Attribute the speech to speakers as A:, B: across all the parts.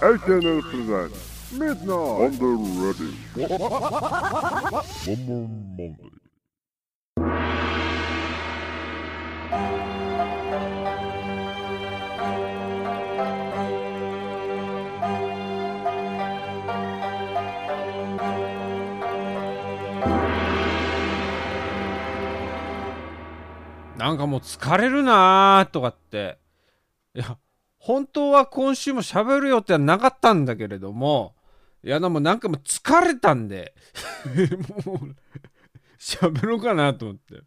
A: SNL presents Midnight on the Ready. More Monday.
B: なんかもう疲れるなーとかって。いや、本当は今週も喋る予定はなかったんだけれども、いや、でもなんかもう疲れたんで、もう、喋ろうかなと思って。い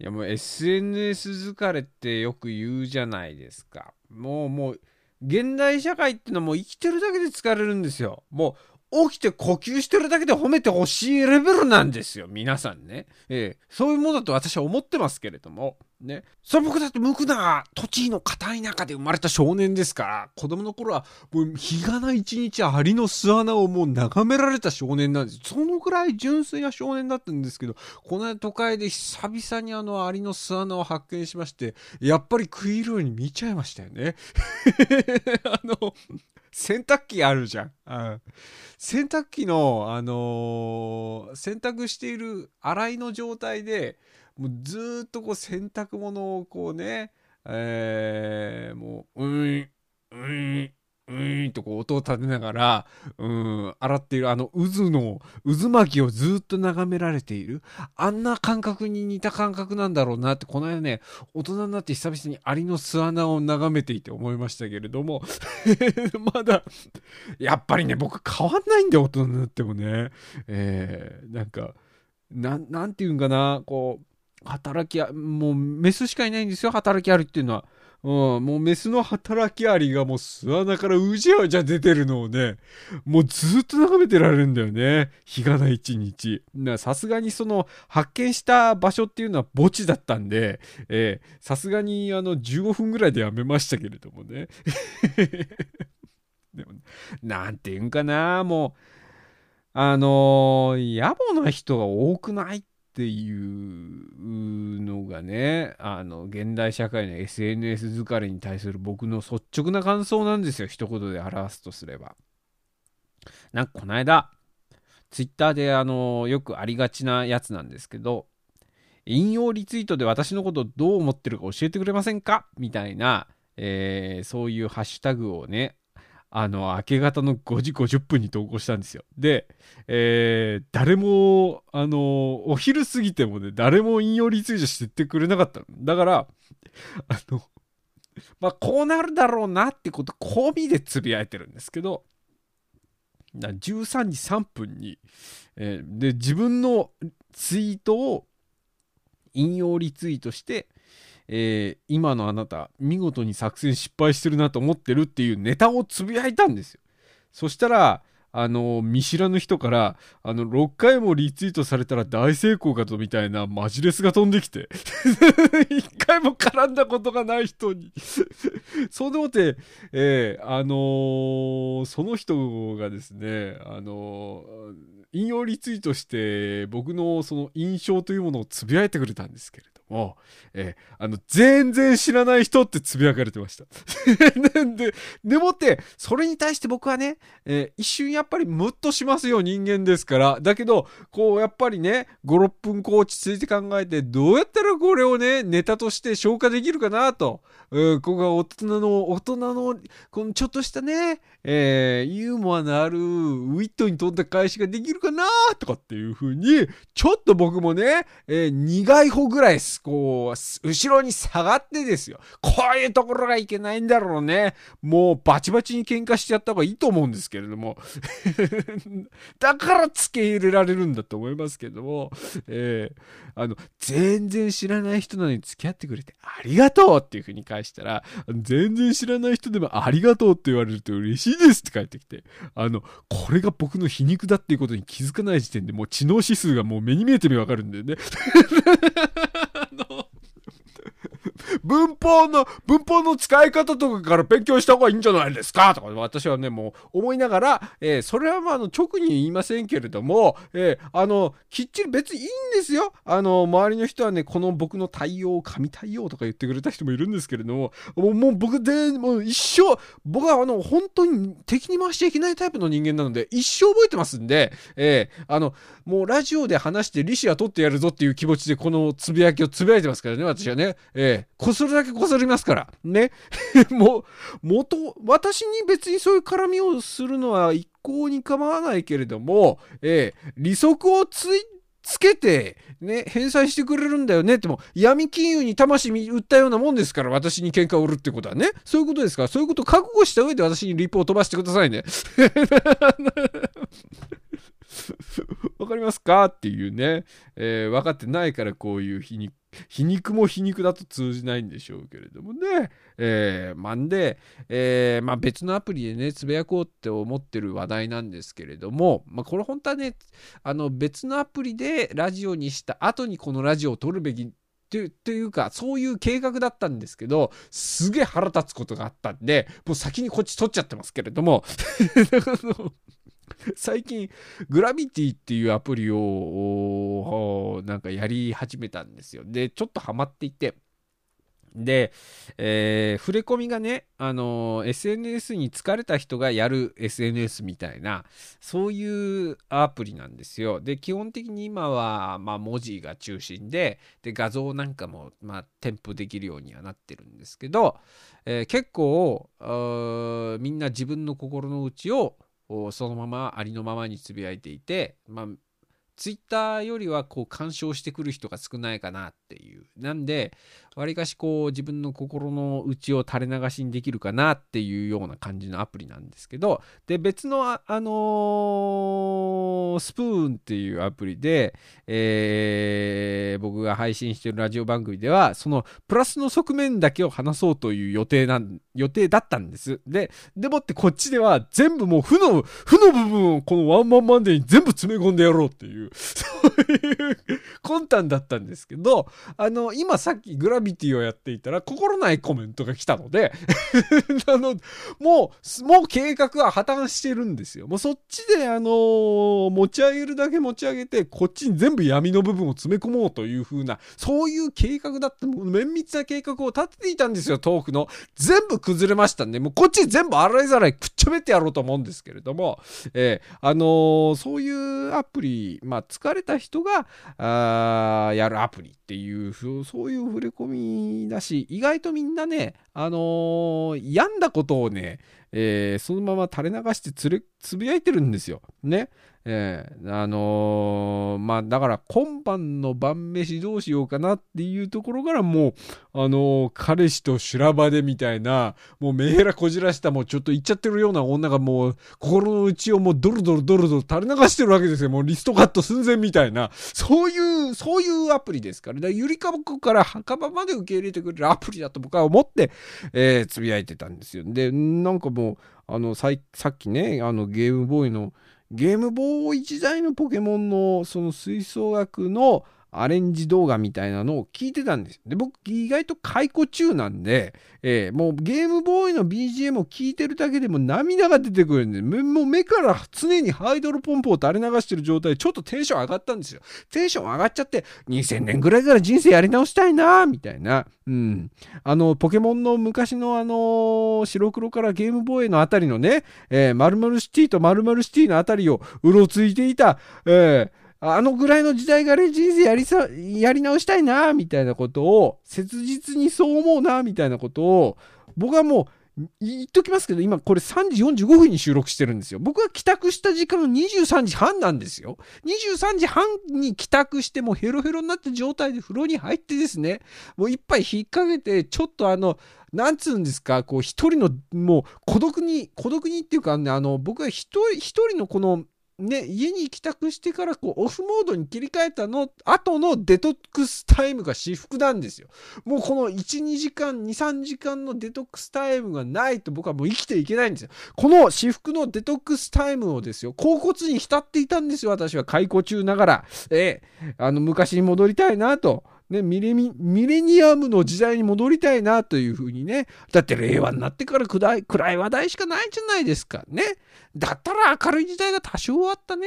B: や、もう SNS 疲れってよく言うじゃないですか。もう、もう、現代社会ってのはもう生きてるだけで疲れるんですよ。もう、起きて呼吸してるだけで褒めてほしいレベルなんですよ、皆さんね。ええそういうものだと私は思ってますけれども。ね。それ僕だって無垢な土地の片田舎で生まれた少年ですから、子供の頃はもう日がな一日アリの巣穴をもう眺められた少年なんです。そのくらい純粋な少年だったんですけど、この間都会で久々にあのアリの巣穴を発見しまして、やっぱり食い入るように見ちゃいましたよね。あの、洗濯機あるじゃん。うん洗濯機の、あのー洗濯している洗いの状態でもうずっとこう洗濯物をこうね、えーもう、うん、うん、うんとこう音を立てながら、うん、洗っているあの渦の、渦巻きをずっと眺められている。あんな感覚に似た感覚なんだろうなって、この間ね、大人になって久々にアリの巣穴を眺めていて思いましたけれども、まだ、やっぱりね、僕変わんないんだよ、大人になってもね。えー、なんか、なん、なんていうんかな、こう、働きあ、もうメスしかいないんですよ、働きありっていうのは。うん、もうメスの働きアリがもう巣穴からうじゃうじゃ出てるのをね、もうずっと眺めてられるんだよね。日がない一日。さすがにその発見した場所っていうのは墓地だったんで、さすがにあの15分ぐらいでやめましたけれどもね。でも、なんていうんかな、もう、あのー野暮な人が多くないっていうのがね、あの、現代社会の SNS 疲れに対する僕の率直な感想なんですよ、一言で表すとすれば。なんかこの間、ツイッターであの、よくありがちなやつなんですけど、引用リツイートで私のことどう思ってるか教えてくれませんか？みたいな、えーそういうハッシュタグをね、あの、明け方の5時50分に投稿したんですよ。で、えー誰も、あの、お昼過ぎてもね、誰も引用リツイートしてってくれなかったの。だから、あの、まあ、こうなるだろうなってこと、込みでつぶやいてるんですけど、13時3分に、えーで、自分のツイートを引用リツイートして、えー今のあなた見事に作戦失敗してるなと思ってるっていうネタをつぶやいたんですよ。そしたらあの見知らぬ人からあの6回もリツイートされたら大成功かとみたいなマジレスが飛んできて 1回も絡んだことがない人に。そうでもって、えーあのーその人がですねあのー引用リツイートして僕のその印象というものをつぶやいてくれたんですけれど。も、えーあの、全然知らない人ってつぶやかれてました。で、でもって、それに対して僕はね、えー一瞬やっぱりムッとしますよ、人間ですから。だけど、こう、やっぱりね、5、6分こう落ち着いて考えて、どうやったらこれをね、ネタとして消化できるかなと。うん、ここが大人の、大人の、このちょっとしたね、えーユーモアのある、ウィットに富んだ返しができるかなとかっていう風に、ちょっと僕もね、えー苦い方ぐらいす、こう、後ろに下がってですよ。こういうところがいけないんだろうね。もうバチバチに喧嘩してやった方がいいと思うんですけれども。だから付け入れられるんだと思いますけども、えーあの、全然知らない人なのに付き合ってくれてありがとうっていう風に返したら、全然知らない人でもありがとうって言われると嬉しいですって返ってきて、あの、これが僕の皮肉だっていうことに気づかない時点でもう知能指数がもう目に見えてみわかるんだよね。あの 文法の、文法の使い方とかから勉強した方がいいんじゃないですか？とか、私はね、もう思いながら、えー、それはまあ、あの、直に言いませんけれども、えー、あの、きっちり別にいいんですよ。あの、周りの人はね、この僕の対応、神対応とか言ってくれた人もいるんですけれども、もうもう僕で、もう一生、僕はあの、本当に敵に回しちゃいけないタイプの人間なので、一生覚えてますんで、えー、あの、もうラジオで話して利子は取ってやるぞっていう気持ちでこのつぶやきをつぶやいてますからね、私はね。えー、こするだけこすりますから。ね。もう、元、私に別にそういう絡みをするのは一向に構わないけれども、えー、利息をついつけて、ね、返済してくれるんだよねっても、闇金融に魂売ったようなもんですから、私に喧嘩を売るってことはね。そういうことですから、そういうことを覚悟した上で私にリポを飛ばしてくださいね。わかりますか？っていうね、えー、分かってないからこういう皮肉、皮肉も皮肉だと通じないんでしょうけれどもね。えー、まんで、えー、まあ、別のアプリでね、つぶやこうって思ってる話題なんですけれども、まあ、これ本当はね、あの別のアプリでラジオにした後にこのラジオを撮るべきっていうか、そういう計画だったんですけど、すげえ腹立つことがあったんで、もう先にこっち撮っちゃってますけれども、最近、グラビティっていうアプリを、なんかやり始めたんですよ。で、ちょっとハマっていて、で、えー、触れ込みがね、あのー、SNS に疲れた人がやる SNS みたいな、そういうアプリなんですよ。で、基本的に今は、まあ、文字が中心で、で、画像なんかも、まあ、添付できるようにはなってるんですけど、えー、結構、みんな自分の心の内をそのままありのままにつぶやいていて、まあ、ツイッターよりはこう干渉してくる人が少ないかなっていう。なんで、わりかしこう自分の心の内を垂れ流しにできるかなっていうような感じのアプリなんですけど、で、別のあ、あのー、スプーンっていうアプリで、えー、僕が配信してるラジオ番組では、そのプラスの側面だけを話そうという予定なん、予定だったんです。で、でもってこっちでは全部もう負の、負の部分をこのワンマンマンデーに全部詰め込んでやろうっていう、そういう 魂胆だったんですけど、あの、今さっきグラビティをやっていたら心ないコメントが来たので あの、もう、もう計画は破綻してるんですよ。もうそっちで、あのー、持ち上げるだけ持ち上げて、こっちに全部闇の部分を詰め込もうという風な、そういう計画だって、綿密な計画を立てていたんですよ、トークの。全部崩れましたんで、もうこっち全部洗いざらいくっちゃべってやろうと思うんですけれども、えー、あのー、そういうアプリ、まあ、疲れた人が、あやるアプリっていう、うそういう触れ込みだし、意外とみんなね、あのー、病んだことをね、えー、そのまま垂れ流してつれつぶやいてるんですよ。ね。えー、あのー、まあだから今晩の晩飯どうしようかなっていうところからもう、あのー、彼氏と修羅場でみたいな、もうメヘラこじらしたもうちょっと言っちゃってるような女がもう心の内をもうドロドロドロドロ垂れ流してるわけですよ。もうリストカット寸前みたいな、そういう、そういうアプリですから。だからゆりかぼこから墓場まで受け入れてくれるアプリだと僕は思って、えー、つぶやいてたんですよ。で、なんかもう、あの、さっきね、あのゲームボーイのゲームボーイ時代のポケモンのその吹奏楽のアレンジ動画みたいなのを聞いてたんです。で、僕意外と解雇中なんで、えー、もうゲームボーイの BGM を聞いてるだけでも涙が出てくるんで、もう目から常にハイドロポンプを垂れ流してる状態でちょっとテンション上がったんですよ。テンション上がっちゃって、2000年ぐらいから人生やり直したいなみたいな。うん。あの、ポケモンの昔のあの白黒からゲームボーイのあたりのね、えー、〇〇シティと〇〇シティのあたりをうろついていた、えー、あのぐらいの時代がね、人生やりさ、やり直したいな、みたいなことを、切実にそう思うな、みたいなことを、僕はもう、言っときますけど、今これ3時45分に収録してるんですよ。僕が帰宅した時間の23時半なんですよ。23時半に帰宅してもうヘロヘロになった状態で風呂に入ってですね、もう一杯引っ掛けて、ちょっとあの、なんつうんですか、こう一人の、もう孤独に、孤独にっていうかね、あの、僕は一人、一人のこの、ね、家に帰宅してからこうオフモードに切り替えたの後のデトックスタイムが至福なんですよ。もうこの1、2時間、2、3時間のデトックスタイムがないと僕はもう生きていけないんですよ。この至福のデトックスタイムをですよ、恍惚に浸っていたんですよ、私は懐古厨ながら。えー、あの、昔に戻りたいなと。ね、ミレミミレニアムの時代に戻りたいなというふうにね。だって令和になってから暗い暗い話題しかないじゃないですか。ね。だったら明るい時代が多少あったね。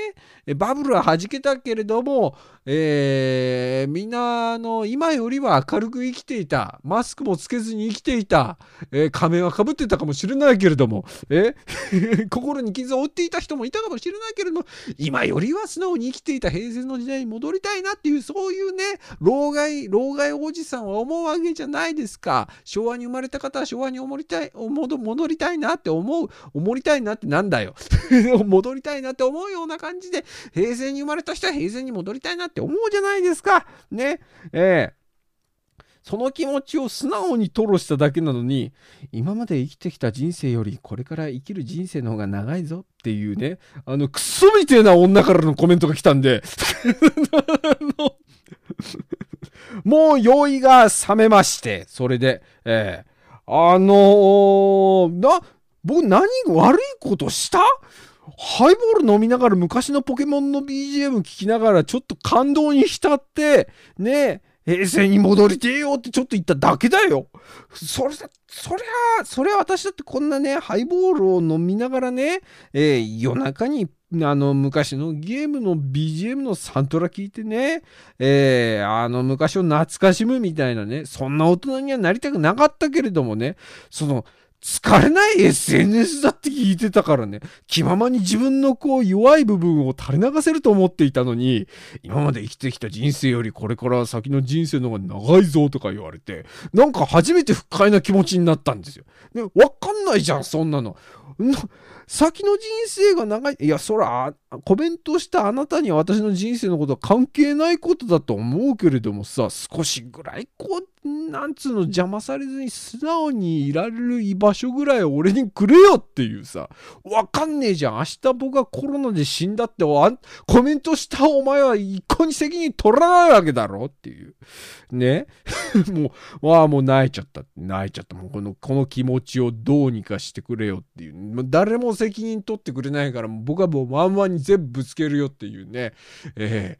B: バブルは弾けたけれども、えー、みんなの今よりは明るく生きていた。マスクもつけずに生きていた。えー、仮面はかぶってたかもしれないけれども、え 心に傷を負っていた人もいたかもしれないけれども、今よりは素直に生きていた平成の時代に戻りたいなっていう、そういうね、老害、老害おじさんは思うわけじゃないですか。昭和に生まれた方は昭和に戻りたい、戻りたいなって思う、思りたいなってなんだよ。戻りたいなって思うような感じで、平成に生まれた人は平成に戻りたいなって思うじゃないですか。ね。ええその気持ちを素直に吐露しただけなのに、今まで生きてきた人生よりこれから生きる人生の方が長いぞっていうね、あの、クソみてえな女からのコメントが来たんで もう用意が冷めまして、それで、えー、あのー、な、僕何悪いことした？ハイボール飲みながら昔のポケモンの BGM 聞きながらちょっと感動に浸って、ね平成に戻りてえよってちょっと言っただけだよ。それだ、そりゃ、そりゃ私だってこんなね、ハイボールを飲みながらね、えー、夜中にあの昔のゲームの BGM のサントラ聞いてね、えー、あの昔を懐かしむみたいなね、そんな大人にはなりたくなかったけれどもね、その、疲れない？SNS だって聞いてたからね、気ままに自分のこう弱い部分を垂れ流せると思っていたのに、今まで生きてきた人生よりこれから先の人生の方が長いぞとか言われて、なんか初めて不快な気持ちになったんですよ。ね、わかんないじゃん、そんなの。先の人生が長い。いや、そら、コメントしたあなたには私の人生のことは関係ないことだと思うけれどもさ、少しぐらいこう、なんつうの邪魔されずに素直にいられる居場所ぐらい俺にくれよっていうさ、わかんねえじゃん。明日僕がコロナで死んだってコメントしたお前は一向に責任取らないわけだろっていう。ね？もう、わあ、もう泣いちゃった。泣いちゃった。もうこの、この気持ちをどうにかしてくれよっていうね。誰も責任取ってくれないから、僕はもうワンワンに全部ぶつけるよっていうね。え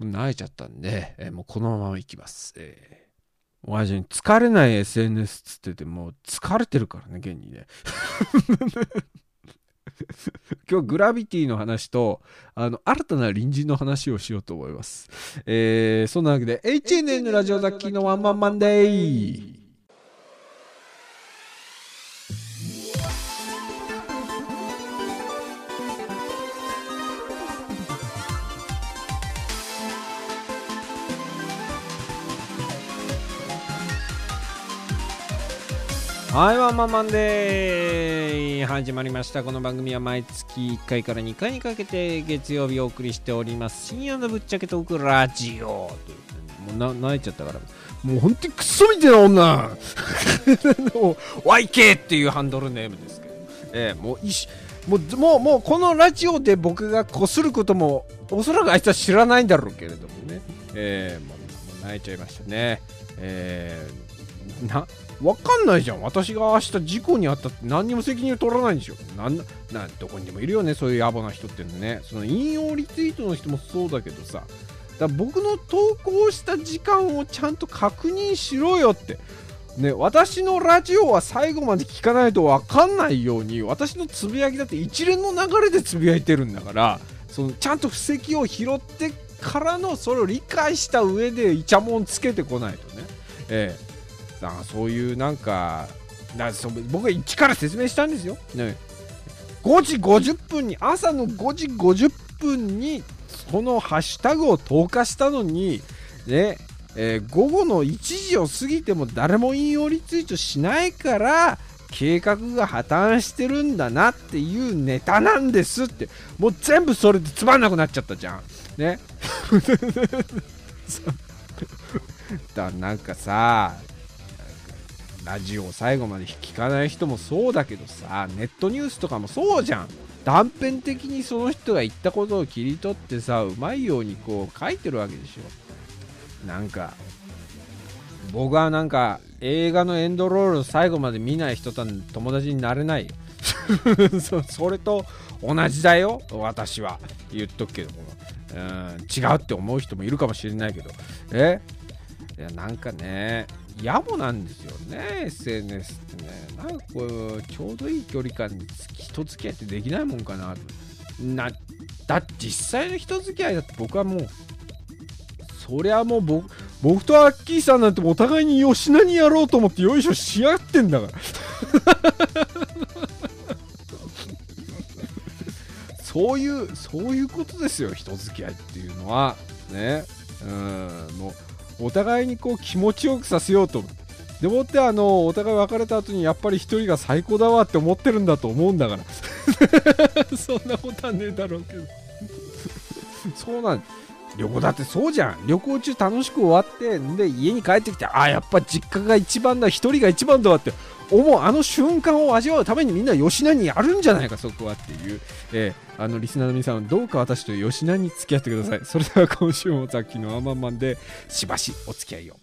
B: ー、泣いちゃったんで、えー、もうこのまま行きます。えー、親父に疲れない SNS っつっててもう疲れてるからね、現にね。今日グラビティの話とあの新たな隣人の話をしようと思います。えー、そんなわけで HNN ラジオザッキーのワンマンマンデーはい、ワンマンマンデー始まりました。この番組は毎月1回から2回にかけて月曜日お送りしております。深夜のぶっちゃけトークラジオというもうな泣いちゃったから、もう本当にクソみたいな女 YK っていうハンドルネームですけど、えー、もういしもうもうもうこのラジオで僕がこすることもおそらくあいつは知らないんだろうけれどもね、えー、もうもう泣いちゃいましたね。えー、なわかんないじゃん。私が明日事故にあったって何にも責任を取らないんでしょ。なんな、どこにでもいるよね、そういう野暮な人ってね。その引用リツイートの人もそうだけどさ、だ僕の投稿した時間をちゃんと確認しろよって。ね、私のラジオは最後まで聞かないと分かんないように私のつぶやきだって一連の流れでつぶやいてるんだからそのちゃんと布石を拾ってからのそれを理解した上でイチャモンつけてこないとね、ええそういうなんかだそ僕が一から説明したんですよ、ね、5時50分に朝の5時50分にそのハッシュタグを投下したのにねえー、午後の1時を過ぎても誰も引用リツイートしないから計画が破綻してるんだなっていうネタなんですって。もう全部それでつまんなくなっちゃったじゃん。ね。だなんかさラジオを最後まで聞かない人もそうだけどさネットニュースとかもそうじゃん。断片的にその人が言ったことを切り取ってさうまいようにこう書いてるわけでしょ。なんか僕はなんか映画のエンドロールを最後まで見ない人と友達になれないよ。それと同じだよ私は。言っとくけども。うん違うって思う人もいるかもしれないけど。え？いやなんかね野暮なんですよね SNS ってね。なんかこうちょうどいい距離感で人付き合いってできないもんかななだって実際の人付き合いだって僕はもうそりゃもう僕僕とアッキーさんなんてお互いに吉菜にやろうと思ってよいしょし合ってんだから。そういうそういうことですよ人付き合いっていうのは。ね。うんもうお互いにこう気持ちよくさせようとでもってあのお互い別れた後にやっぱり一人が最高だわって思ってるんだと思うんだから。そんなことはねえだろうけど。そうなん旅行だ。ってそうじゃん旅行中楽しく終わってで家に帰ってきてああやっぱ実家が一番だ一人が一番だわって思うあの瞬間を味わうためにみんな吉野にやるんじゃないかそこはっていう。えー、あのリスナーの皆さんどうか私と吉菜に付き合ってください。それでは今週もさっきのアまマンマンでしばしお付き合いを。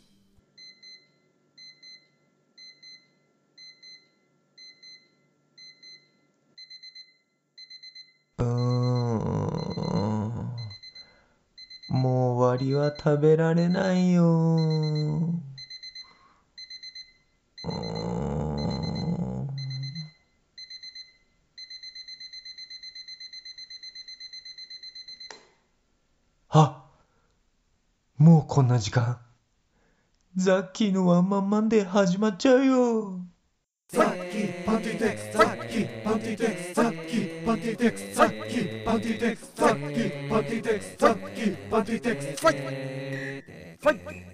C: もう終わりは食べられないよな時間。ザッキーのワンマンマンで始まっちゃうよ。
D: ザッキーパンティテックスザッキーパンティテックスザッキーパンティテックスザッキーパンティテックスザッキーパンティテックザッキーパンティテックイファイファ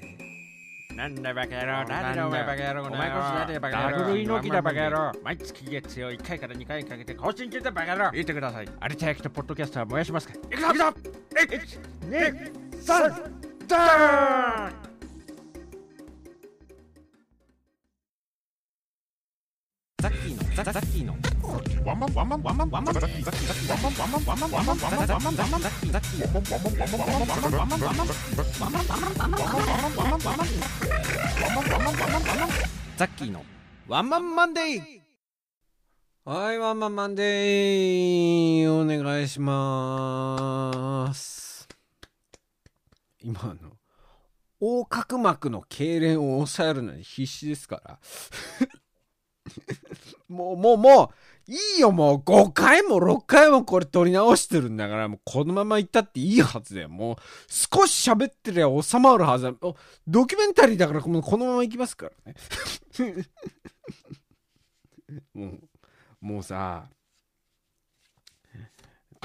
D: イ
E: なんだバカ野郎なんだお前バカ野郎お前こそなんだバカ野郎
F: ダブル猪木だバカ野郎
E: 毎月月曜1回から2回かけて更新中だバカ野郎。言ってください。あれたやきとポッドキャストは燃やしますか。らくぞいくぞ1 2 3ダーン。
F: ザッキーのザザッキーの
A: ワンマンワンマンワンマンワンマンザッキーザッキーザッキーワンマンワンマンワンマンワンマンワンマンワンマン
F: ザッキーザッキー
A: ワンマンワンマンワンマンワンマンワンマンワンマンワンマンワンマンワンマンワンマンワンマンワンマンワンマンワンマンワンマンワンマンワンマンワンマンワンマンワンキンワワンマンマンワンマンワンマンマンワンマンワンマンワ
B: 今あの、横隔膜の痙攣を抑えるのに必死ですから。もう、もう、もう、いいよ、もう5回も6回もこれ撮り直してるんだから、もうこのまま行ったっていいはずだよ。もう少し喋ってりゃ収まるはずだ。おドキュメンタリーだからもうこのまま行きますからね。もう、もうさ、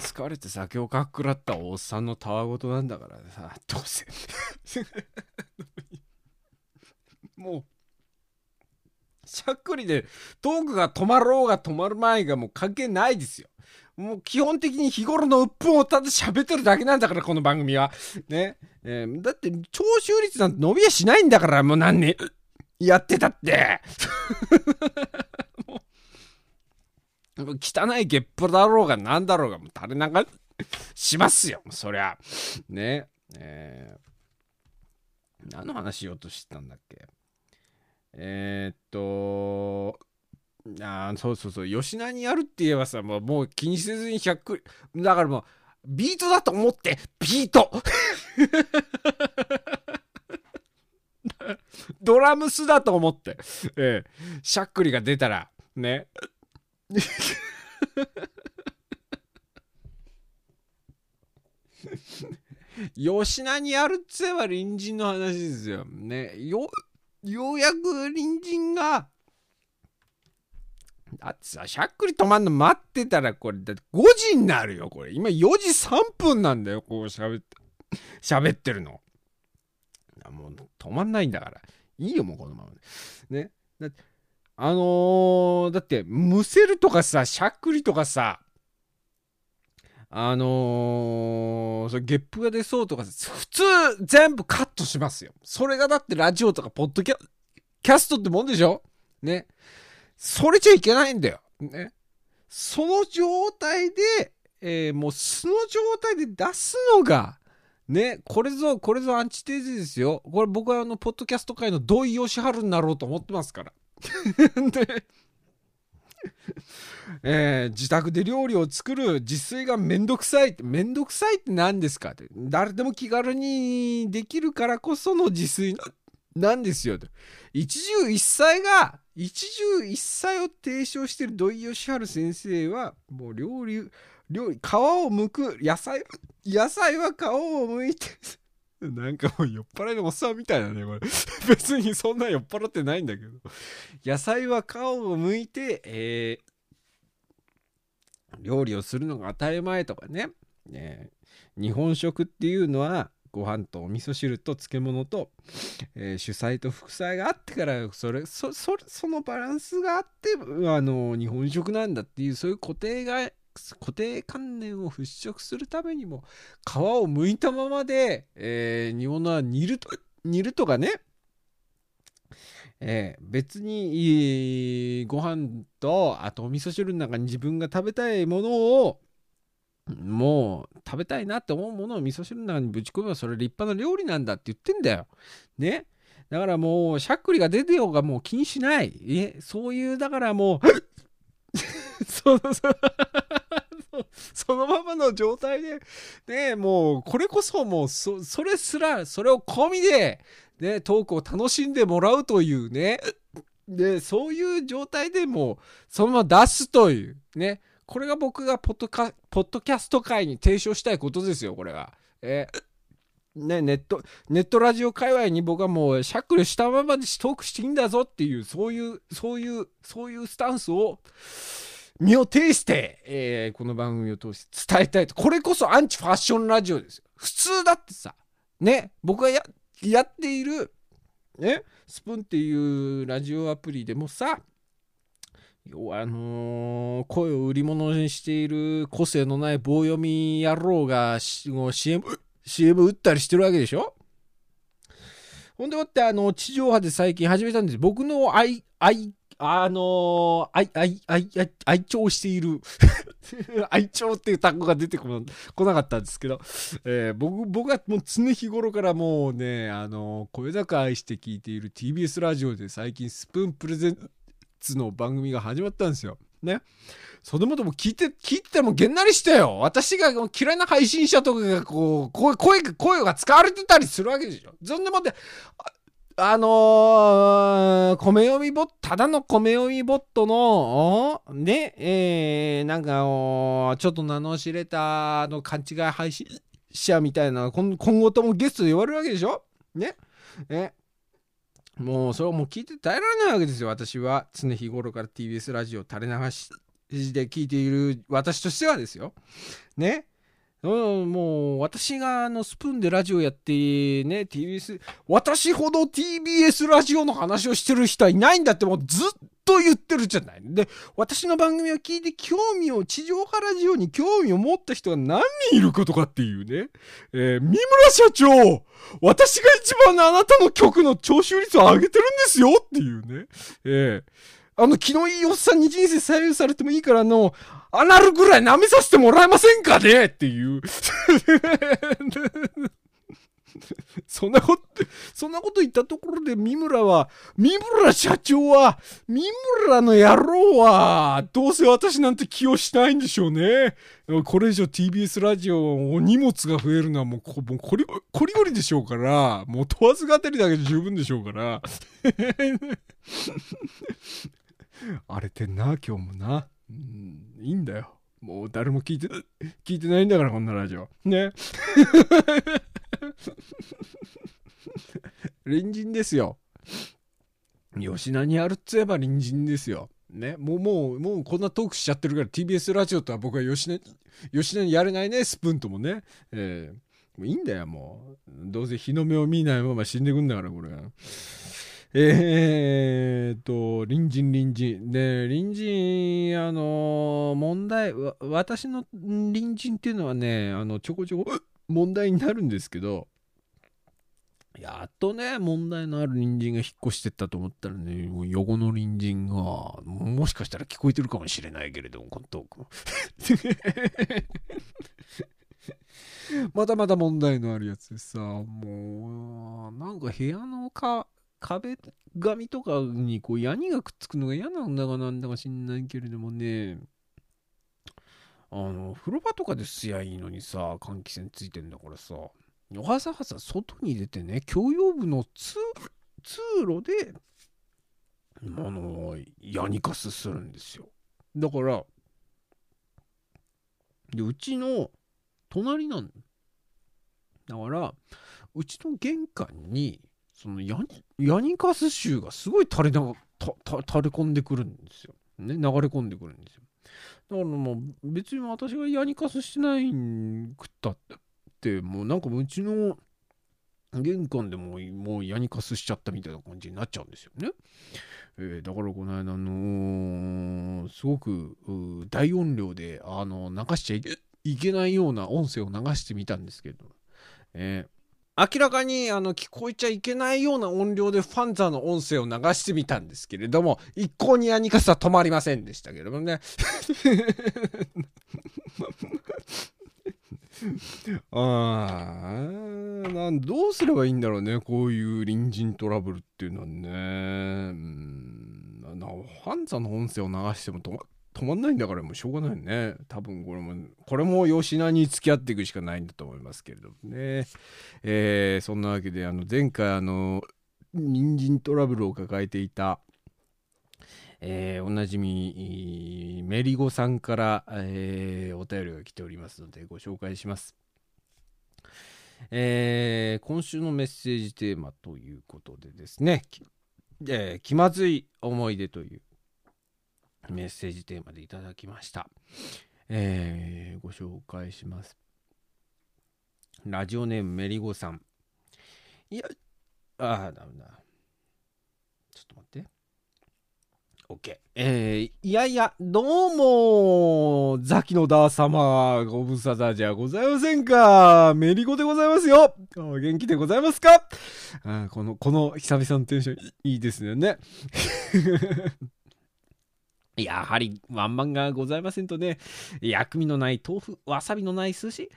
B: 疲れて酒をかっくらったおっさんのたわごとなんだからさ、どうせ。もう、しゃっくりでトークが止まろうが止まる前がもう関係ないですよ。もう基本的に日頃の鬱憤をただ喋ってるだけなんだから、この番組は。ね。えーだって、聴取率なんて伸びやしないんだから、もう何年やってたって。汚いゲップだろうが何だろうが、もう垂れ流しますよ、そりゃ。ね。えー何の話しようとしてたんだっけ？えー、っと、あそうそうそう、吉名にやるって言えばさ、もうもう気にせずに100だからもう、ビートだと思って、ビート ドラムスだと思って、ええしゃっくりが出たら、ね。吉名にやるっつえば隣人の話ですよ。ね。よ、ようやく隣人が、だってさ、しゃっくり止まんの待ってたら、これ、だって5時になるよ、これ。今4時3分なんだよ、こう喋って、喋ってるの。もう止まんないんだから。いいよ、もうこのままで。ね。だってあのーだって、むせるとかさ、しゃっくりとかさ、あのーそゲップが出そうとかさ普通全部カットしますよ。それがだってラジオとかポッドキャキャストってもんでしょ？ね。それじゃいけないんだよ。ね。その状態で、えーもう素の状態で出すのが、ね、これぞ、これぞアンチテーゼですよ。これ僕はあの、ポッドキャスト界の土井善晴になろうと思ってますから。で えー自宅で料理を作る自炊がめんどくさいって、めんどくさいって何ですかって。誰でも気軽にできるからこその自炊なんですよと。一汁一菜が、一汁一菜を提唱している土井善晴先生は、もう料理、料理、皮を剥く、野菜、野菜は皮を剥いて、なんかもう酔っ払いのおっさんみたいだね、これ。別にそんな酔っ払ってないんだけど。野菜は皮を剥いて、えー料理をするのが当たり前とかね。ね日本食っていうのは、ご飯とお味噌汁と漬物と、えー主菜と副菜があってからそれそのバランスがあってあの日本食なんだっていうそういう固定が固定観念を払拭するためにも皮を剥いたままで、えー煮物は煮ると煮るとかねえー別にいいご飯とあとお味噌汁の中に自分が食べたいものをもう食べたいなって思うものを味噌汁の中にぶち込めばそれ立派な料理なんだって言ってんだよ。ね。だからもうしゃっくりが出てようがもう気にしない。え、そういうだからもう そのそそのままの状態で、ね、もうこれこそもうそそれすらそれを込みで、ね、トークを楽しんでもらうというね。で、そういう状態でもうそのまま出すというね。これが僕がポッドカポッドキャスト界に提唱したいことですよ、これが。えーね、ネット、ネットラジオ界隈に僕はもうしゃっくりしたままでトークしていいんだぞっていう、そういう、そういう、そういうスタンスを、身を挺して、えーこの番組を通して伝えたいと。これこそアンチファッションラジオですよ。普通だってさ、ね、僕がややっている、ね、スプーンっていうラジオアプリでもさ、要はあのー声を売り物にしている個性のない棒読み野郎が CM、CM 打ったりしてるわけでしょ？ほんでもってあの地上波で最近始めたんです。僕の愛愛あのー愛愛愛愛愛聴している 愛聴っていう単語が出てこな来なかったんですけど、えー僕僕はもう常日頃からもうねあのー声高愛して聞いている TBS ラジオで最近スプーンプレゼンツの番組が始まったんですよ。ね。それもとも聞いて、聞いててもげんなりしたよ。私が嫌いな配信者とかがこう、声、声が、声が使われてたりするわけでしょ。そんでもって、あ、のー、米読みボット、ただの米読みボットの、ね、えー、なんか、ちょっと名の知れた、の、勘違い配信者みたいな、今今後ともゲストで言われるわけでしょ？ね？ね。もうそれをもう聞いて耐えられないわけですよ私は常日頃から TBS ラジオ垂れ流しで聞いている私としてはですよね？うん、もう私があのスプーンでラジオやってね TBS 私ほど TBS ラジオの話をしてる人はいないんだってもうずっと言ってるじゃないで私の番組を聞いて興味を地上波ラジオに興味を持った人が何人いることかっていうね、えー三村社長私が一番あなたの曲の聴取率を上げてるんですよっていうね。ええあの、気のいいおっさんに人生左右されてもいいから、あの、アナルぐらい舐めさせてもらえませんかね？っていう。そんなこと、そんなこと言ったところで、三村は、三村社長は、三村の野郎は、どうせ私なんて気をしないんでしょうね。これ以上 TBS ラジオ、お荷物が増えるのはもうこ、もうこり、こりごりでしょうから、もう問わず語りだけで十分でしょうから。荒れてんな、今日もな。うん、いいんだよ。もう誰も聞いて、聞いてないんだから、こんなラジオ。ね。隣人ですよ。吉名にあるっつえば隣人ですよ。ね。もう、もう、もうこんなトークしちゃってるから TBS ラジオとは僕は吉名、吉名にやれないね、スプーンともね。えーもういいんだよ、もう。どうせ日の目を見ないまま死んでくんだから、これ。えーっと、隣人、隣人。で、隣人、あの問題、わ私の隣人っていうのはね、あの、ちょこちょこ問題になるんですけど、やっとね、問題のある隣人が引っ越してったと思ったらね、もう横の隣人が、もしかしたら聞こえてるかもしれないけれども、このトーク。またまた問題のあるやつでさ、もう、なんか部屋のか壁紙とかにこうヤニがくっつくのが嫌なんだかなんだか知んないけれどもね、あの、風呂場とかですやいいのにさ、換気扇ついてんだからさ、わざわざ外に出てね、共用部の通通路であのヤニカスするんですよ。だからでうちの隣なんだからうちの玄関にそのヤニヤニカス臭がすごい垂れなたた垂れ込んでくるんですよ、ね、流れ込んでくるんですよだからもう別に私がヤニカスしてないんくったってもうなんかうちの玄関でももうヤニカスしちゃったみたいな感じになっちゃうんですよね。えーだからこの間のすごく大音量であの流しちゃいけいけないような音声を流してみたんですけど、えー明らかにあの聞こえちゃいけないような音量でファンザーの音声を流してみたんですけれども一向にヤニカスは止まりませんでしたけれどもね。あーなんどうすればいいんだろうねこういう隣人トラブルっていうのはねうんなファンザの音声を流しても止ま止まんないんだからもうしょうがないね。多分これもこれも吉名に付き合っていくしかないんだと思いますけれどもね。えーそんなわけであの前回あの隣人トラブルを抱えていたえーおなじみメリゴさんから、えーお便りが来ておりますのでご紹介します、えー今週のメッセージテーマということでですね、えー気まずい思い出というメッセージテーマでいただきました、えーご紹介しますラジオネームメリゴさんいやああダメだちょっと待って OK。えー、いやいや、どうも、ザキのダー様、ご無沙汰じゃございませんか。メリゴでございますよ。お元気でございますか？あこの、この久々のテンションいいいですよね。やはりワンマンがございませんとね、薬味のない豆腐、わさびのない寿司、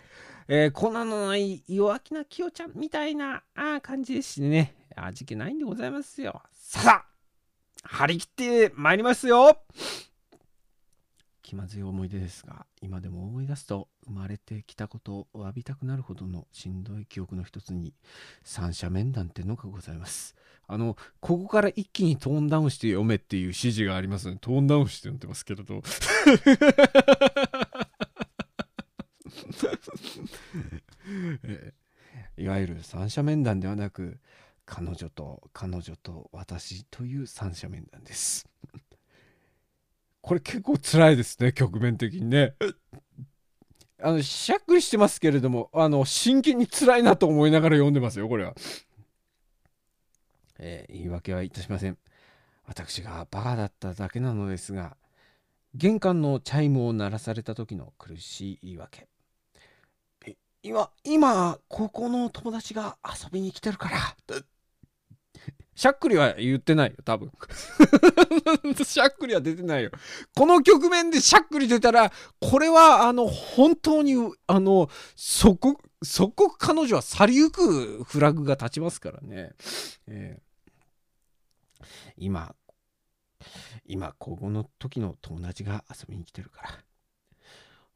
B: えー粉のない弱気なきよちゃんみたいなあ感じですしね、味気ないんでございますよ。さあ張り切って参りますよ。気まずい思い出ですが今でも思い出すと生まれてきたことを詫びたくなるほどのしんどい記憶の一つに三者面談ってのがございます。あのここから一気にトーンダウンして読めっていう指示がありますのでトーンダウンして読んでますけれど いわゆる三者面談ではなく彼女と彼女と私という三者面談です。これ結構辛いですね、局面的にね。あの、しゃっくりしてますけれども、あの、真剣に辛いなと思いながら読んでますよ、これは。えー言い訳はいたしません。私がバカだっただけなのですが、玄関のチャイムを鳴らされた時の苦しい言い訳。今、今、高校の友達が遊びに来てるから。しゃっくりは言ってないよ、多分。しゃっくりは出てないよ。この局面でしゃっくり出たら、これは、あの、本当に、あの、即即刻彼女は去りゆくフラグが立ちますからね。えー今、今、高校の時の友達が遊びに来てるから。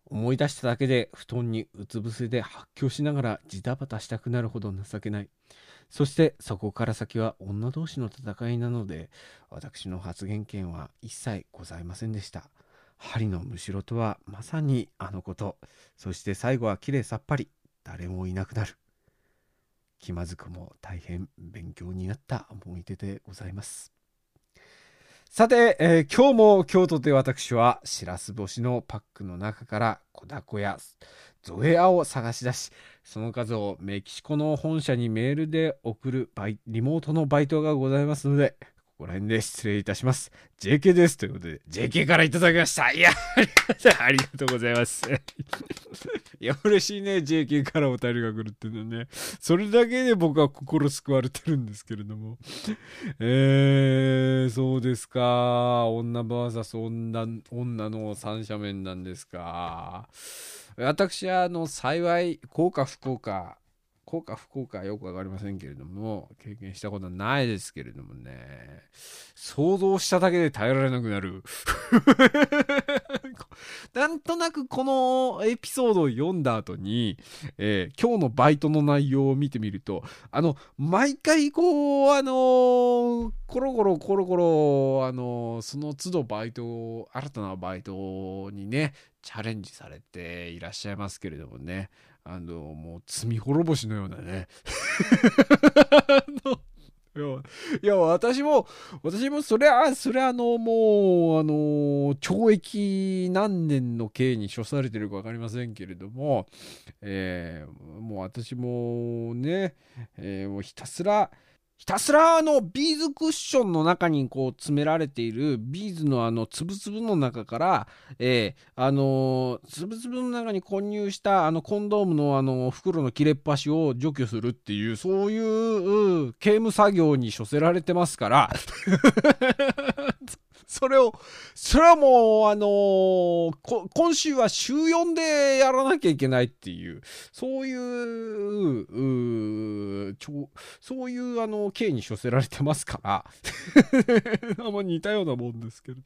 B: 思い出しただけで布団にうつ伏せで発狂しながらジタバタしたくなるほど情けない。そしてそこから先は女同士の戦いなので私の発言権は一切ございませんでした。針のむしろとはまさにあのこと。そして最後はきれいさっぱり誰もいなくなる。気まずくも大変勉強になった思い出でございます。さて、えー今日も京都で私はしらす干しのパックの中から小ダコやゾエアを探し出しその数をメキシコの本社にメールで送るバイリモートのバイトがございますのでここら辺で失礼いたします。JK です。ということで JK からいただきました。いやありがとうございます。いや嬉しいね。JK からお便りが来るっていうのはね。それだけで僕は心救われてるんですけれども。えー、そうですか。女 VS 女女の三者面なんですか。私は、あの、幸い、幸か不幸か、幸か不幸かよく分かりませんけれども経験したことはないですけれどもね。想像しただけで耐えられなくなる。なんとなくこのエピソードを読んだ後に、えー今日のバイトの内容を見てみるとあの毎回こうあのーコロコロコロコロあのーその都度バイト新たなバイトにねチャレンジされていらっしゃいますけれどもね。あのもう罪滅ぼしのようなね。いやいや私も私もそれはそれはあのもうあの懲役何年の刑に処されてるか分かりませんけれども、えーもう私もね、えーもうひたすらひたすらあのビーズクッションの中にこう詰められているビーズのあのつぶつぶの中から、えーあのーつぶつぶの中に混入したあのコンドームのあの袋の切れっ端を除去するっていうそういうう刑務作業に処せられてますから。それをそれはもうあのー今週は週4でやらなきゃいけないっていうそういううちょそういうあの刑に処せられてますから あんま似たようなもんですけれど。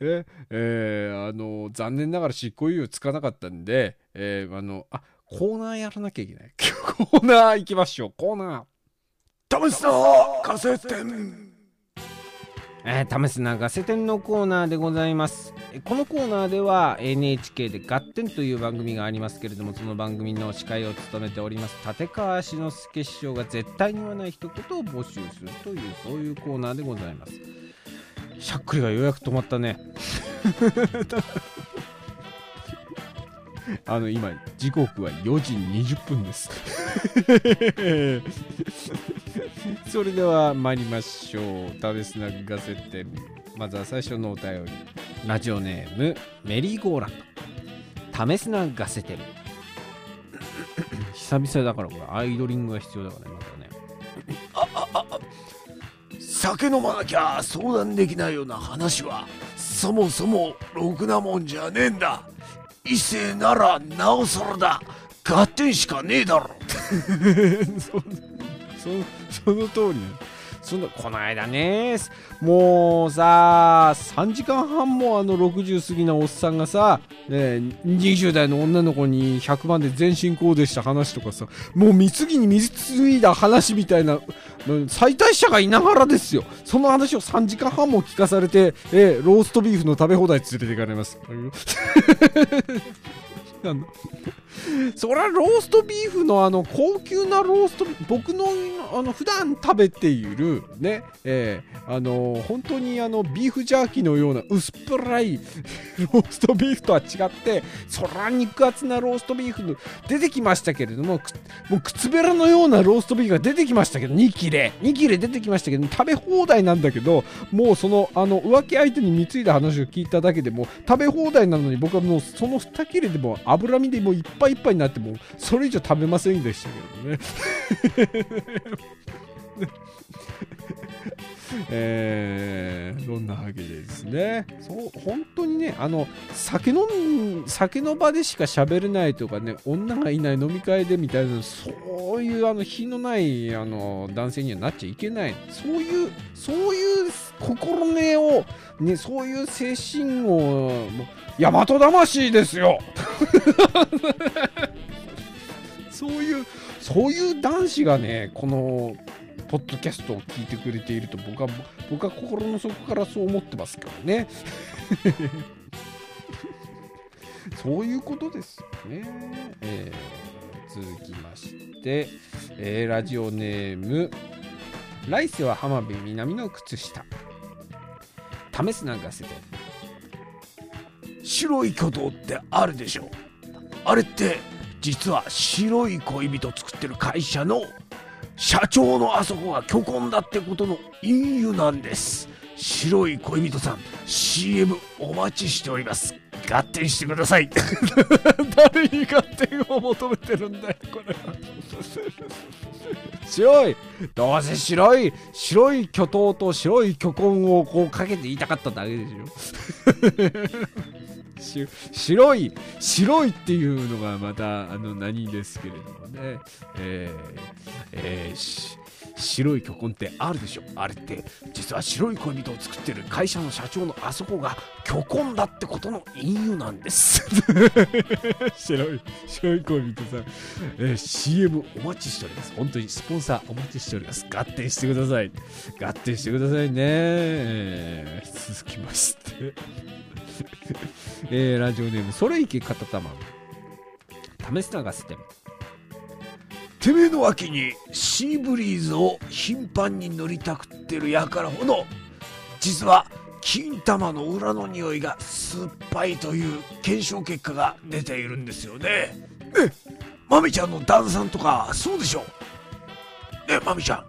B: ええーあの残念ながら執行猶予つかなかったんで、えーあのあコーナーやらなきゃいけない。コーナー行きましょう。コーナー。
C: 試すなカセッテン
B: えー、試すなガセ天のコーナーでございます。このコーナーでは NHK で「ガッテン」という番組がありますけれどもその番組の司会を務めております立川志の輔師匠が絶対に言わない一言を募集するというそういうコーナーでございます。しゃっくりがようやく止まったね。あの今時刻は4時20分です。それでは参りましょう。食べスナックガセッテンまずは最初のお便り。ラジオネームメリーゴーランド。試すなガセテン 久々だからこれアイドリングが必要だからねまたね。
C: 酒飲まなきゃ相談できないような話はそもそもろくなもんじゃねえんだ異性ならなおさらだ。合点しかねえだろ。
B: そ その通りねそんなこの間ねもうさ3時間半もあの60過ぎなおっさんがさ、ね、20代の女の子に100万で全身コーデした話とかさもう貢ぎに貢いだ話みたいな最大者がいながらですよ。その話を3時間半も聞かされて、えーローストビーフの食べ放題連れて行かれます。そりゃローストビーフのあの高級なローストビーフ僕のあの普段食べているねえーあの本当にあのビーフジャーキーのような薄っぺらいローストビーフとは違ってそりゃ肉厚なローストビーフの出てきましたけれどももう靴べらのようなローストビーフが出てきましたけど2切れ2切れ出てきましたけど食べ放題なんだけどもうそのあの浮気相手に貢いだ話を聞いただけでも食べ放題なのに僕はもうその2切れでも脂身でもいっぱいいっぱいになってもそれ以上食べませんでしたけどね。えー、そんなわけでですね。そう本当にねあの酒飲ん酒の場でしか喋れないとかね女がいない飲み会でみたいなそういうあの品のないあの男性にはなっちゃいけない。そういうそういう心根をねそういう精神を大和魂ですよ。そういうそういう男子がねこのポッドキャストを聞いてくれていると僕は僕は心の底からそう思ってますからね。そういうことですよね、えー続きまして、えーラジオネーム来世は浜辺美波の靴下。試すなんかせて。
C: 白い挙動ってあるでしょあれって実は白い恋人作ってる会社の社長のあそこが虚婚だってことの隠喩なんです。白い恋人さん CM お待ちしております。合点してください。
B: 誰に合点を求めてるんだよこれは。白いどうせ白い白い巨頭と白い巨根をこうかけて言いたかっただけでしょ。白い白いっていうのがまたあの何ですけれどもね。えーえー白い巨根ってあるでしょ。あれって実は白い恋人を作ってる会社の社長のあそこが巨根だってことの隠喩なんです。白い白い恋人さん、えー CM お待ちしております。本当にスポンサーお待ちしております。合点してください。合点してくださいね、えー続きまして。えーラジオネームそれいけ片玉試し流せて
C: てめえの脇にシーブリーズを頻繁に塗りたくってるやからほど実は金玉の裏の匂いが酸っぱいという検証結果が出ているんですよね。えマミちゃんの旦那さんとかそうでしょねマミちゃん。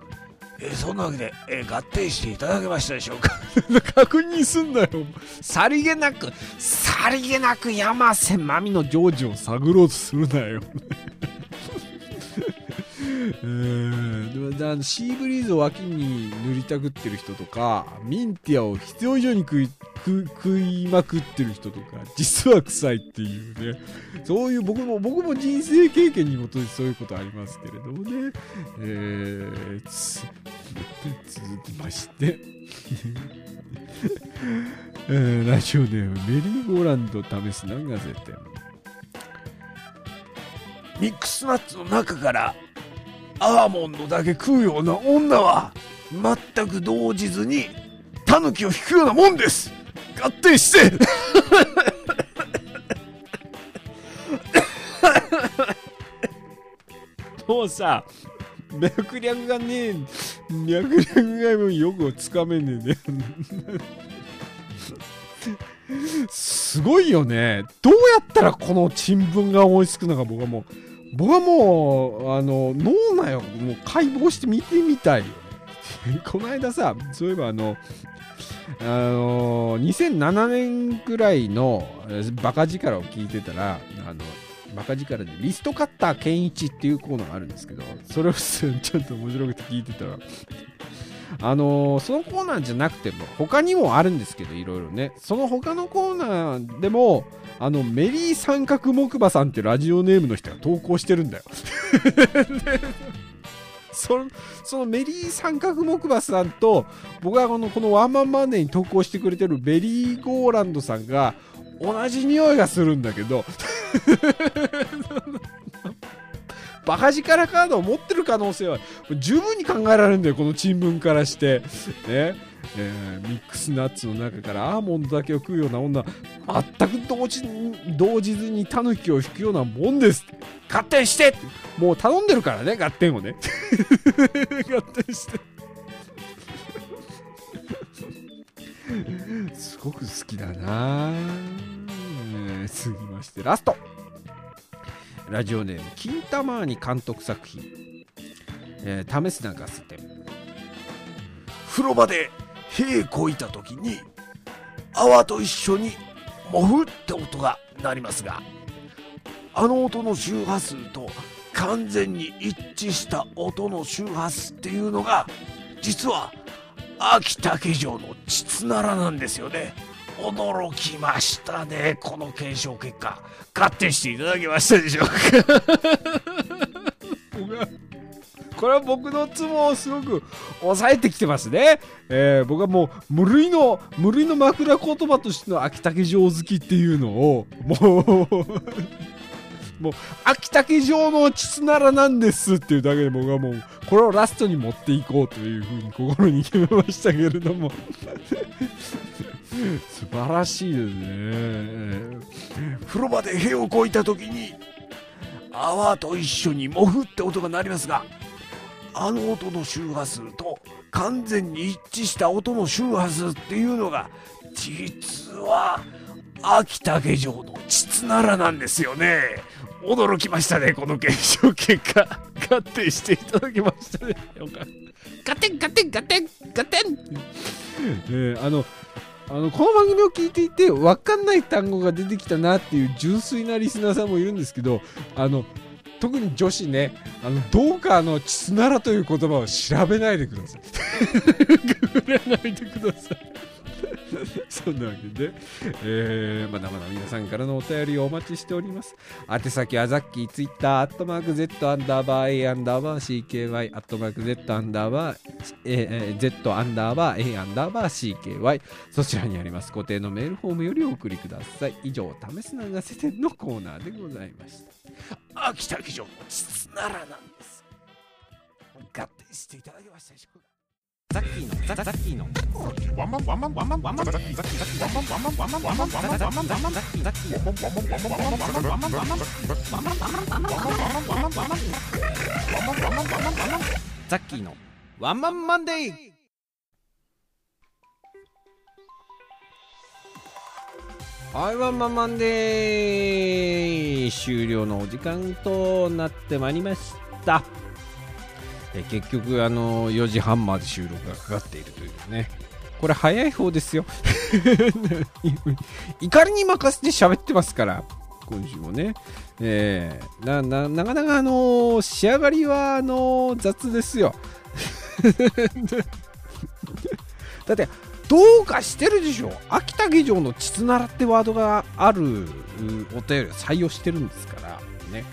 C: えーそんなわけで、えー合点していただけましたでしょうか？
B: 確認すんなよ。さりげなくさりげなく山瀬まみのジョージを探ろうとするなよえー、でもシーブリーズを脇に塗りたくってる人とかミンティアを必要以上に食い食いまくってる人とか実は臭いっていうね。そういう僕も僕も人生経験に基づいてそういうことありますけれどもね。えー、つ続きましてえラジオネームメリーゴーランド試す流せて
C: ミックスナッツの中からアーモンドだけ食うような女は全く動じずにタヌキを引くようなもんです。合点して。
B: もうさ脈略がね脈略がもよくつかめねえね。すごいよね。どうやったらこの珍聞が思いつくのか僕はもう僕はもうあの脳内をもう解剖して見てみたい。この間さそういえばあのあの2007年くらいのバカ力を聞いてたらあのバカ力でリストカッターケンイチっていうコーナーがあるんですけどそれを ちょっと面白くて聞いてたらあのーそのコーナーじゃなくても他にもあるんですけどいろいろね。その他のコーナーでもあのメリー三角木馬さんってラジオネームの人が投稿してるんだよ。そのそのメリー三角木馬さんと僕がこのこのワンマンマネーに投稿してくれてるベリーゴーランドさんが同じ匂いがするんだけど。バカ力カードを持ってる可能性は十分に考えられるんだよこの珍聞からして。ね。えーミックスナッツの中からアーモンドだけを食うような女。全く同時に動じずにタヌキを引くようなもんです。合点してもう頼んでるからね合点をね。合点して。すごく好きだな、えー続きましてラスト。ラジオネーム金玉ーニ監督作品、えー試すなんかせて
C: 風呂場で火こいた時に泡と一緒にモフって音が鳴りますがあの音の周波数と完全に一致した音の周波数っていうのが実は秋竹城の膣ならなんですよね。驚きましたねこの検証結果。合点していただけましたでしょうか？
B: 僕はこれは僕のツボをすごく抑えてきてますね、えー僕はもう無類の無類の枕言葉としての秋竹城好きっていうのをもうもう秋竹城の膣ならなんですっていうだけで僕はもうこれをラストに持っていこうというふうに心に決めましたけれども。素晴らしいですね。
C: 風呂場で火をこいた時に泡と一緒にモフって音が鳴りますがあの音の周波数と完全に一致した音の周波数っていうのが実は秋竹城の膣ならなんですよね。驚きましたねこの検証結果。合点していただきましたね。よかった。
B: ガテンガテンガテンガテンえーあのあのこの番組を聞いていて分かんない単語が出てきたなっていう純粋なリスナーさんもいるんですけどあの特に女子ねあのどうかあの「チスナラ」という言葉を調べないでください。ググらないでください そんなわけで、えー、まだまだ皆さんからのお便りをお待ちしております。宛先はザッキー、ツイッター、アットマーク Z アンダーバー A アンダーバー CKY、アットマーク Z アンダーバー、えー、Z アンダーバー A アンダーバー CKY、そちらにあります固定のメールフォームよりお送りください。以上、試す流せてのコーナーでございました。
C: 秋田議長の膣ならなんです合点していただけましたでしょうか
F: ザッキーのザッキーの
A: ワンマンワンマンワンマンワンマンザッキーザッキーザッキーワンマンワンマンワンマンワンマンワンマンワンマンワンマンワンマン
F: ザッキーザッキーザッキーのワンマンマンデー
B: はい、ワンマンマンデー終了のお時間となってまいりました。え結局、あの、4時半まで収録がかかっているというね。これ早い方ですよ。怒りに任せて喋ってますから、今週もね。えーな、な、なかなかあの仕上がりはあの雑ですよ。だって、どうかしてるでしょ秋田議場の膣ならってワードがあるお便りを採用してるんですからね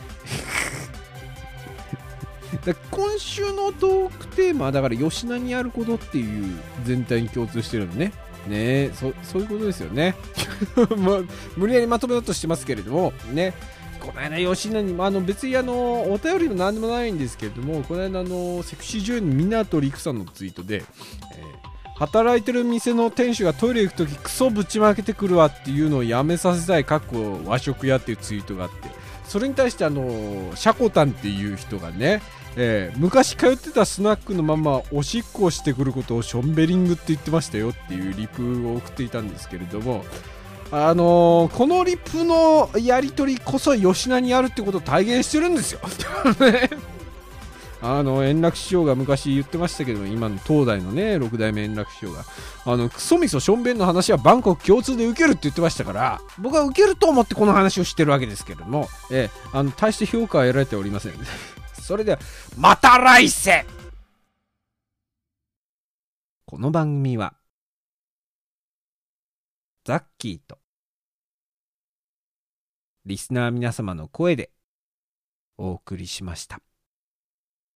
B: 今週のトークテーマはだから吉名にあることっていう全体に共通してるのね。ねそそういうことですよね、まあ、無理やりまとめようとしてますけれども。ね。この間吉名に、あ、の別にあのお便りも何でもないんですけれどもこの間あのセクシー女優の湊陸さんのツイートで、えー働いてる店の店主がトイレ行くときクソぶちまけてくるわっていうのをやめさせたいかっこ和食屋っていうツイートがあってそれに対してあのシャコタンっていう人がね、えー昔通ってたスナックのままおしっこをしてくることをションベリングって言ってましたよっていうリプを送っていたんですけれどもあのーこのリプのやり取りこそ吉名にあるってことを体現してるんですよ。ね あの円楽師匠が昔言ってましたけど今の東大のね六代目円楽師匠があのクソみそしょんべんの話はバンコク共通で受けるって言ってましたから僕は受けると思ってこの話をしてるわけですけれども、ええ、あの大して評価は得られておりませんそれではまた来世。この番組はザッキーとリスナー皆様の声でお送りしました。